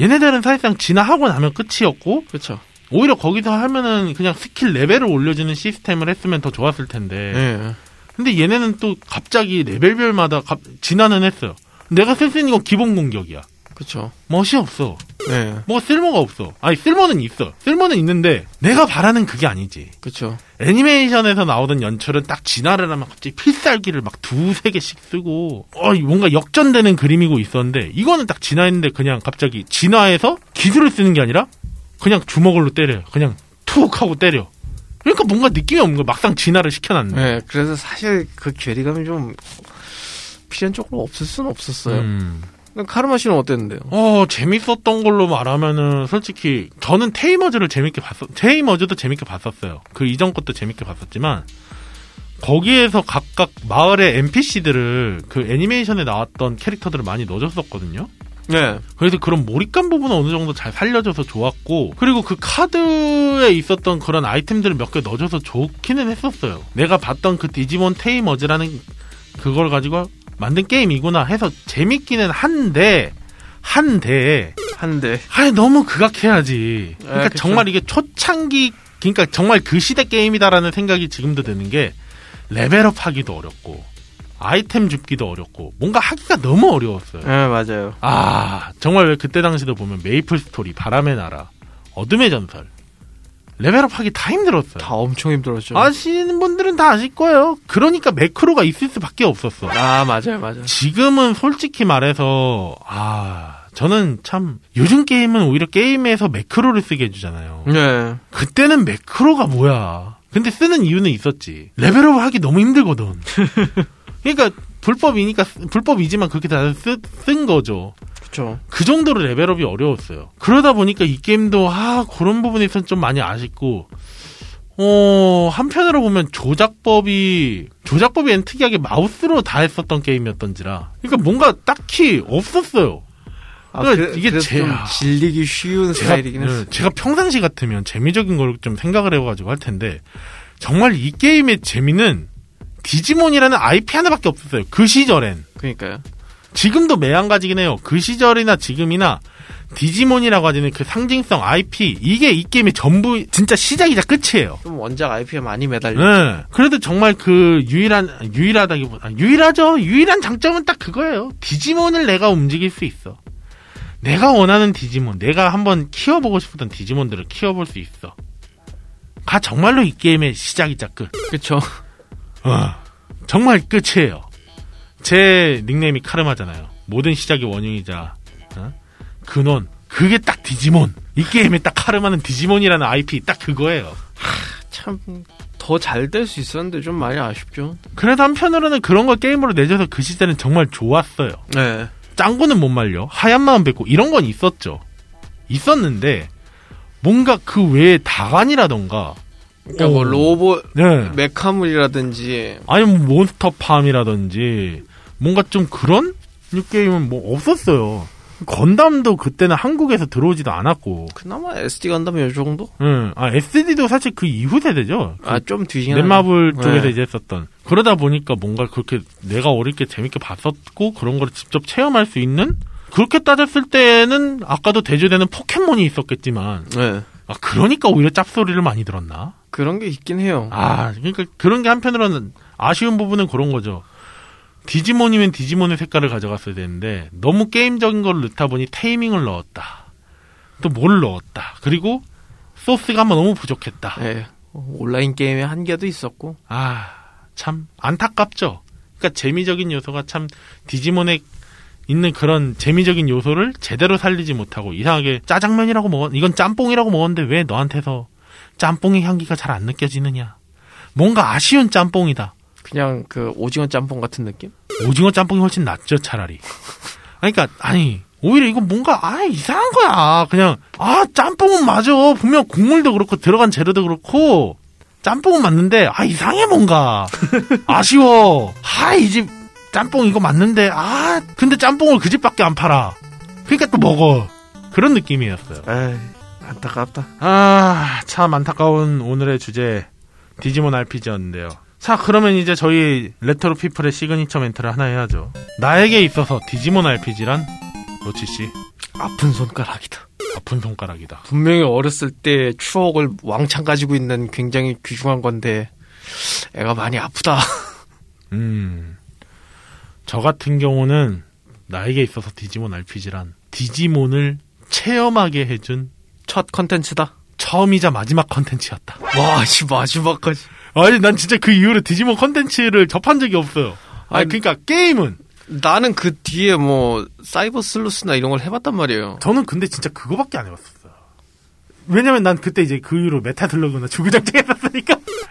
얘네들은 사실상 진화하고 나면 끝이었고, 그쵸 오히려 거기서 하면은 그냥 스킬 레벨을 올려주는 시스템을 했으면 더 좋았을 텐데, 예. 근데 얘네는 또 갑자기 레벨별마다 갑- 진화는 했어요. 내가 쓸 수 있는 건 기본 공격이야. 그쵸 멋이 없어. 예. 뭐가 쓸모가 없어. 아니 쓸모는 있어. 쓸모는 있는데 내가 바라는 그게 아니지. 그쵸 애니메이션에서 나오던 연출은 딱 진화를 하면 갑자기 필살기를 막 두세 개씩 쓰고 어 뭔가 역전되는 그림이고 있었는데 이거는 딱 진화했는데 그냥 갑자기 진화해서 기술을 쓰는 게 아니라 그냥 주먹으로 때려요. 그냥 툭 하고 때려. 그러니까 뭔가 느낌이 없는 거야. 막상 진화를 시켜놨네. 예. 그래서 사실 그 괴리감이 좀 필연적으로 없을 수는 없었어요. 음. 카르마 씨는 어땠는데요? 어, 재밌었던 걸로 말하면은, 솔직히, 저는 테이머즈를 재밌게 봤었, 테이머즈도 재밌게 봤었어요. 그 이전 것도 재밌게 봤었지만, 거기에서 각각 마을의 NPC들을 그 애니메이션에 나왔던 캐릭터들을 많이 넣어줬었거든요. 네. 그래서 그런 몰입감 부분은 어느 정도 잘 살려줘서 좋았고, 그리고 그 카드에 있었던 그런 아이템들을 몇 개 넣어줘서 좋기는 했었어요. 내가 봤던 그 디지몬 테이머즈라는 그걸 가지고 만든 게임이구나 해서 재밌기는 한데, 한데, 한데. 아니 너무 극악해야지. 그러니까 아. 정말 이게 초창기 그러니까 정말 그 시대 게임이다라는 생각이 지금도 드는 게 레벨업 하기도 어렵고 아이템 줍기도 어렵고 뭔가 하기가 너무 어려웠어요. 네, 맞아요. 아 정말 왜 그때 당시도 보면 메이플 스토리, 바람의 나라, 어둠의 전설 레벨업 하기 다 힘들었어요. 다 엄청 힘들었죠. 아시는 분들은 다 아실 거예요. 그러니까 매크로가 있을 수밖에 없었어. 아, 맞아요, 맞아요. 지금은 솔직히 말해서 아 저는 참 요즘 게임은 오히려 게임에서 매크로를 쓰게 해주잖아요. 네. 그때는 매크로가 뭐야? 근데 쓰는 이유는 있었지. 레벨업을 하기 너무 힘들거든. *laughs* 그러니까 불법이니까 불법이지만 그렇게 다 쓴 거죠. 그쵸. 그 정도로 레벨업이 어려웠어요. 그러다 보니까 이 게임도 아 그런 부분에 있어서 좀 많이 아쉽고 어 한편으로 보면 조작법이 조작법이 특이하게 마우스로 다 했었던 게임이었던지라 그러니까 뭔가 딱히 없었어요. 아, 그러니까 그, 이게 제- 좀 질리기 쉬운 제가, 스타일이긴 했어요. 네, 제가 평상시 같으면 재미적인 걸 좀 생각을 해가지고 할 텐데 정말 이 게임의 재미는 디지몬이라는 IP 하나밖에 없었어요. 그 시절엔 그러니까요. 지금도 매한가지긴 해요. 그 시절이나 지금이나 디지몬이라고 하는 그 상징성 IP 이게 이 게임의 전부 진짜 시작이자 끝이에요. 좀 원작 IP에 많이 매달려. 네. 그래도 정말 그 유일한 유일하다기보다 유일하죠. 유일한 장점은 딱 그거예요. 디지몬을 내가 움직일 수 있어. 내가 원하는 디지몬, 내가 한번 키워보고 싶었던 디지몬들을 키워볼 수 있어. 가 정말로 이 게임의 시작이자 끝. 그쵸. 어, 정말 끝이에요. 제 닉네임이 카르마잖아요. 모든 시작의 원흉이자 어? 근원. 그게 딱 디지몬. 이 게임에 딱 카르마는 디지몬이라는 IP 딱 그거예요. 참, 더 잘 될 수 있었는데 좀 많이 아쉽죠. 그래도 한편으로는 그런 걸 게임으로 내줘서 그 시대는 정말 좋았어요. 네. 짱구는 못 말려. 하얀 마음 뱉고 이런 건 있었죠. 있었는데 뭔가 그 외에 다관이라던가 그러니까 뭐 오. 로봇, 네. 메카물이라든지, 아니면 뭐 몬스터팜이라든지 뭔가 좀 그런 게임은 뭐 없었어요. 건담도 그때는 한국에서 들어오지도 않았고. 그나마 SD 간다면 요 정도? 응. 아, SD도 사실 그 이후 세대죠. 그 아, 좀 뒤지긴 넷마블 하네. 쪽에서 네. 이제 했었던. 그러다 보니까 뭔가 그렇게 내가 어릴 때 재밌게 봤었고 그런 거를 직접 체험할 수 있는? 그렇게 따졌을 때는 아까도 대조되는 포켓몬이 있었겠지만 네. 아 그러니까 오히려 짭소리를 많이 들었나? 그런 게 있긴 해요. 아 그러니까 그런 게 한편으로는 아쉬운 부분은 그런 거죠. 디지몬이면 디지몬의 색깔을 가져갔어야 되는데 너무 게임적인 걸 넣다 보니 테이밍을 넣었다. 또 뭘 넣었다. 그리고 소스가 너무 부족했다. 네. 온라인 게임의 한계도 있었고. 아, 참 안타깝죠. 그러니까 재미적인 요소가 참 디지몬에 있는 그런 재미적인 요소를 제대로 살리지 못하고 이상하게 짜장면이라고 먹었, 이건 짬뽕이라고 먹었는데 왜 너한테서 짬뽕의 향기가 잘 안 느껴지느냐. 뭔가 아쉬운 짬뽕이다. 그냥 그 오징어 짬뽕 같은 느낌? 오징어 짬뽕이 훨씬 낫죠, 차라리. 그러니까 아니 오히려 이건 뭔가 아 이상한 거야. 그냥 아 짬뽕은 맞아. 분명 국물도 그렇고 들어간 재료도 그렇고 짬뽕은 맞는데 아 이상해 뭔가 *laughs* 아쉬워. 아 이 집 짬뽕 이거 맞는데 아 근데 짬뽕을 그 집밖에 안 팔아. 그러니까 또 먹어. 그런 느낌이었어요. 에이, 안타깝다. 아, 참 안타까운 오늘의 주제 디지몬 RPG였는데요. 자, 그러면 이제 저희 레트로 피플의 시그니처 멘트를 하나 해야죠. 나에게 있어서 디지몬 RPG란 로치 씨 아픈 손가락이다. 아픈 손가락이다. 분명히 어렸을 때 추억을 왕창 가지고 있는 굉장히 귀중한 건데, 애가 많이 아프다. 음. 저 같은 경우는 나에게 있어서 디지몬 RPG란 디지몬을 체험하게 해준 첫 컨텐츠다. 처음이자 마지막 컨텐츠였다. 와, 씨, 마지막까지. 아니, 난 진짜 그 이후로 디지몬 컨텐츠를 접한 적이 없어요. 아니, 아니, 그러니까 게임은 나는 그 뒤에 뭐, 사이버 슬루스나 이런 걸 해봤단 말이에요. 저는 근데 진짜 그거밖에 안 해봤었어요. 왜냐면 난 그때 이제 그 이후로 메탈 슬러그나 주구장창 했었으니까.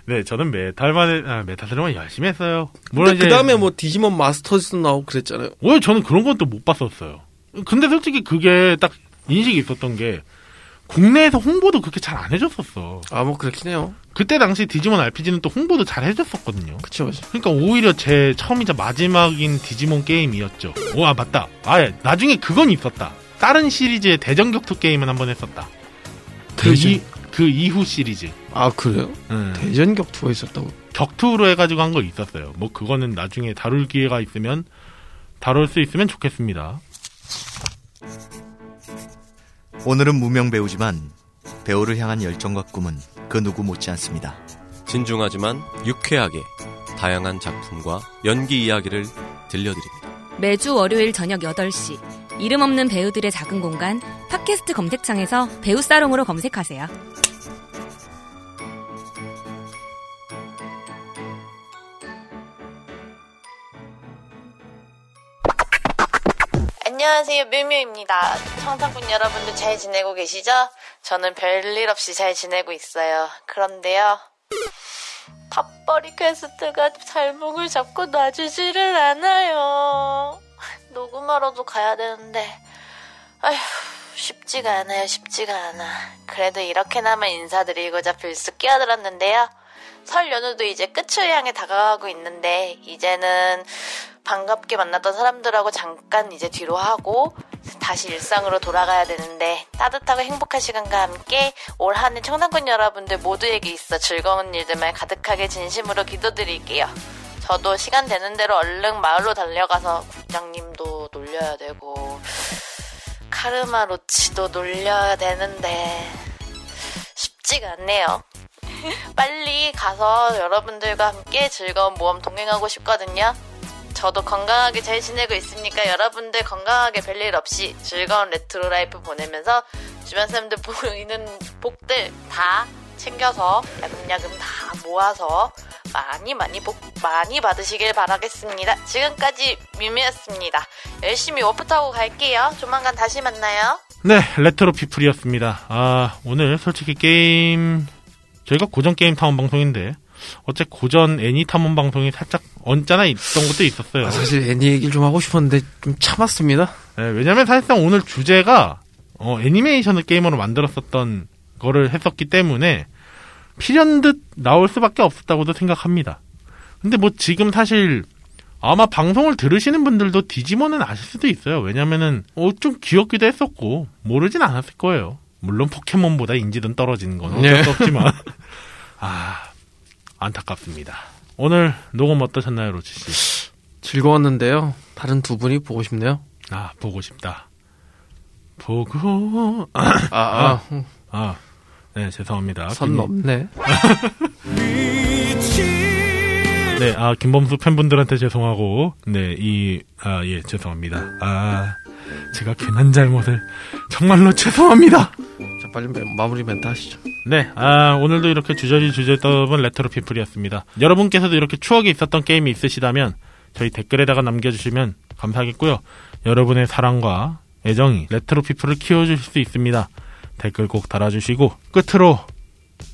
네, 저는 메탈만, 아, 메탈슬러그만 열심히 했어요. 물론 근데. 그 다음에 뭐 디지몬 마스터즈도 나오고 그랬잖아요. 왜 저는 그런 건 또 못 봤었어요. 근데 솔직히 그게 딱 인식이 있었던 게 국내에서 홍보도 그렇게 잘 안 해줬었어. 아, 뭐 그렇긴 해요. 그때 당시 디지몬 RPG는 또 홍보도 잘 해줬었거든요. 그쵸, 그쵸. 그러니까 오히려 제 처음이자 마지막인 디지몬 게임이었죠. 오, 아, 맞다. 아, 나중에 그건 있었다. 다른 시리즈의 대전 격투 게임은 한번 했었다. 그, 대전? 이, 그 이후 시리즈. 아, 그래요? 음, 대전 격투가 있었다고. 격투로 해가지고 한 거 있었어요. 뭐 그거는 나중에 다룰 기회가 있으면 다룰 수 있으면 좋겠습니다. 오늘은 무명 배우지만 배우를 향한 열정과 꿈은 그 누구 못지 않습니다. 진중하지만 유쾌하게 다양한 작품과 연기 이야기를 들려드립니다. 매주 월요일 저녁 8시 이름 없는 배우들의 작은 공간 팟캐스트 검색창에서 배우 사롱으로 검색하세요. 안녕하세요, 묘묘입니다. 청사꾼 여러분들 잘 지내고 계시죠? 저는 별일 없이 잘 지내고 있어요. 그런데요, 밥벌이 퀘스트가 발목을 잡고 놔주지를 않아요. 녹음하러도 가야 되는데, 아휴, 쉽지가 않아요, 쉽지가 않아. 그래도 이렇게나마 인사드리고자 불쑥 끼어들었는데요. 설 연휴도 이제 끝을 향해 다가가고 있는데 이제는 반갑게 만났던 사람들하고 잠깐 이제 뒤로 하고 다시 일상으로 돌아가야 되는데 따뜻하고 행복한 시간과 함께 올 한해 청담꾼 여러분들 모두에게 있어 즐거운 일들만 가득하게 진심으로 기도드릴게요. 저도 시간 되는 대로 얼른 마을로 달려가서 국장님도 놀려야 되고 카르마 로치도 놀려야 되는데 쉽지가 않네요. *laughs* 빨리 가서 여러분들과 함께 즐거운 모험 동행하고 싶거든요. 저도 건강하게 잘 지내고 있으니까 여러분들 건강하게 별일 없이 즐거운 레트로 라이프 보내면서 주변 사람들 보이는 복들 다 챙겨서 야금야금 다 모아서 많이 많이 복 많이 받으시길 바라겠습니다. 지금까지 뮤미였습니다. 열심히 워프 타고 갈게요. 조만간 다시 만나요. 네, 레트로 피플이었습니다. 아, 오늘 솔직히 게임, 저희가 고전 게임 탐험 방송인데, 어째 고전 애니 탐험 방송이 살짝 언짢아 있던 것도 있었어요. 아, 사실 애니 얘기를 좀 하고 싶었는데 좀 참았습니다. 네, 왜냐면 사실상 오늘 주제가, 어, 애니메이션을 게임으로 만들었었던 거를 했었기 때문에, 필연 듯 나올 수밖에 없었다고도 생각합니다. 근데 뭐 지금 사실, 아마 방송을 들으시는 분들도 디지몬은 아실 수도 있어요. 왜냐면은 어, 좀 귀엽기도 했었고 모르진 않았을 거예요. 물론 포켓몬보다 인지도는 떨어지는 건 어쩔 네. 수 없지만 *laughs* 아 안타깝습니다. 오늘 녹음 어떠셨나요, 로치 씨? 즐거웠는데요. 다른 두 분이 보고 싶네요. 아 보고 싶다. 보고 아, 아, 아네 죄송합니다. 선 김- 넘네. *laughs* 네, 아, 김범수 팬분들한테 죄송하고, 네, 이, 아, 예, 죄송합니다. 아, 제가 괜한 잘못을, 정말로 죄송합니다! 자, 빨리 매- 마무리 멘트 하시죠. 네, 아, 오늘도 이렇게 주저리 주저리 떠든 레트로 피플이었습니다. 여러분께서도 이렇게 추억이 있었던 게임이 있으시다면, 저희 댓글에다가 남겨주시면 감사하겠고요. 여러분의 사랑과 애정이 레트로 피플을 키워주실 수 있습니다. 댓글 꼭 달아주시고, 끝으로,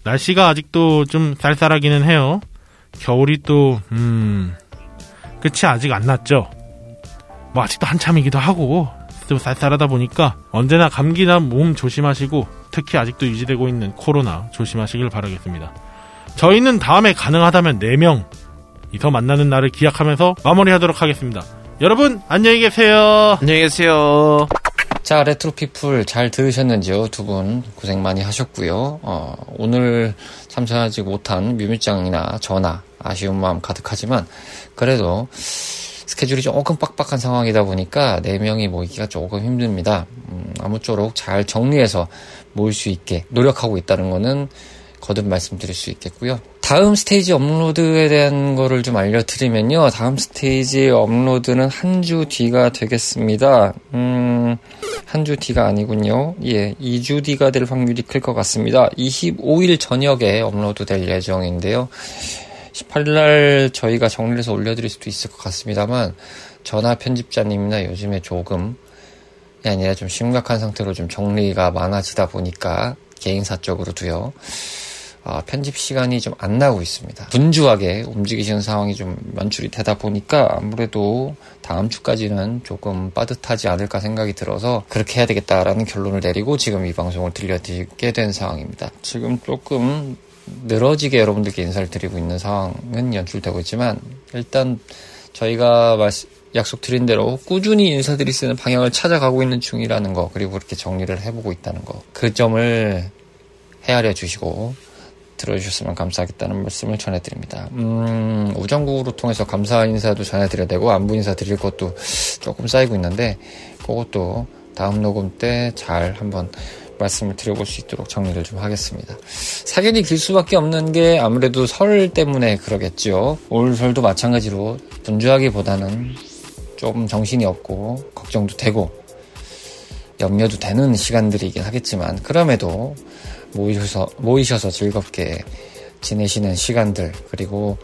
날씨가 아직도 좀 쌀쌀하기는 해요. 겨울이 또, 음, 끝이 아직 안 났죠. 뭐, 아직도 한참이기도 하고, 또 쌀쌀하다 보니까 언제나 감기나 몸 조심하시고, 특히 아직도 유지되고 있는 코로나 조심하시길 바라겠습니다. 저희는 다음에 가능하다면 4명 이서 만나는 날을 기약하면서 마무리하도록 하겠습니다. 여러분, 안녕히 계세요. 안녕히 계세요. 자, 레트로 피플 잘 들으셨는지요? 두 분 고생 많이 하셨고요. 어, 오늘 참석하지 못한 뮤미짱이나 저나 아쉬운 마음 가득하지만 그래도 스케줄이 조금 빡빡한 상황이다 보니까 네 명이 모이기가 조금 힘듭니다. 음, 아무쪼록 잘 정리해서 모일 수 있게 노력하고 있다는 거는 거듭 말씀드릴 수 있겠고요. 다음 스테이지 업로드에 대한 거를 좀 알려드리면요. 다음 스테이지 업로드는 한 주 뒤가 되겠습니다. 음, 한 주 뒤가 아니군요. 예, 2주 뒤가 될 확률이 클 것 같습니다. 25일 저녁에 업로드 될 예정인데요. 18일날 저희가 정리해서 올려드릴 수도 있을 것 같습니다만, 전화 편집자님이나 요즘에 조금, 이 아니라 좀 심각한 상태로 좀 정리가 많아지다 보니까, 개인사적으로도요. 아, 편집 시간이 좀 안 나고 있습니다. 분주하게 움직이시는 상황이 좀 연출이 되다 보니까 아무래도 다음 주까지는 조금 빠듯하지 않을까 생각이 들어서 그렇게 해야 되겠다라는 결론을 내리고 지금 이 방송을 들려드리게 된 상황입니다. 지금 조금 늘어지게 여러분들께 인사를 드리고 있는 상황은 연출되고 있지만 일단 저희가 말씀, 약속드린 대로 꾸준히 인사드릴 수 있는 방향을 찾아가고 있는 중이라는 거 그리고 그렇게 정리를 해보고 있다는 거 그 점을 헤아려 주시고 들어주셨으면 감사하겠다는 말씀을 전해드립니다. 음, 우정국으로 통해서 감사 인사도 전해드려야 되고 안부 인사 드릴 것도 조금 쌓이고 있는데 그것도 다음 녹음 때 잘 한번 말씀을 드려볼 수 있도록 정리를 좀 하겠습니다. 사견이 길 수밖에 없는 게 아무래도 설 때문에 그러겠죠. 올 설도 마찬가지로 분주하기보다는 조금 정신이 없고 걱정도 되고 염려도 되는 시간들이긴 하겠지만 그럼에도 모이셔서 모이셔서 즐겁게 지내시는 시간들 그리고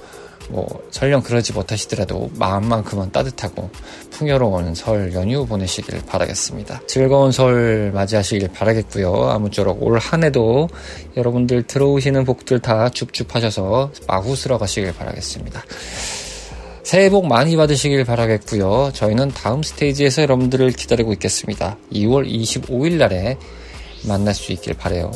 뭐 설령 그러지 못하시더라도 마음만큼은 따뜻하고 풍요로운 설 연휴 보내시길 바라겠습니다. 즐거운 설 맞이하시길 바라겠고요. 아무쪼록 올 한해도 여러분들 들어오시는 복들 다 줍줍하셔서 마구스러 가시길 바라겠습니다. 새해 복 많이 받으시길 바라겠고요. 저희는 다음 스테이지에서 여러분들을 기다리고 있겠습니다. 2월 25일 날에 만날 수 있길 바래요.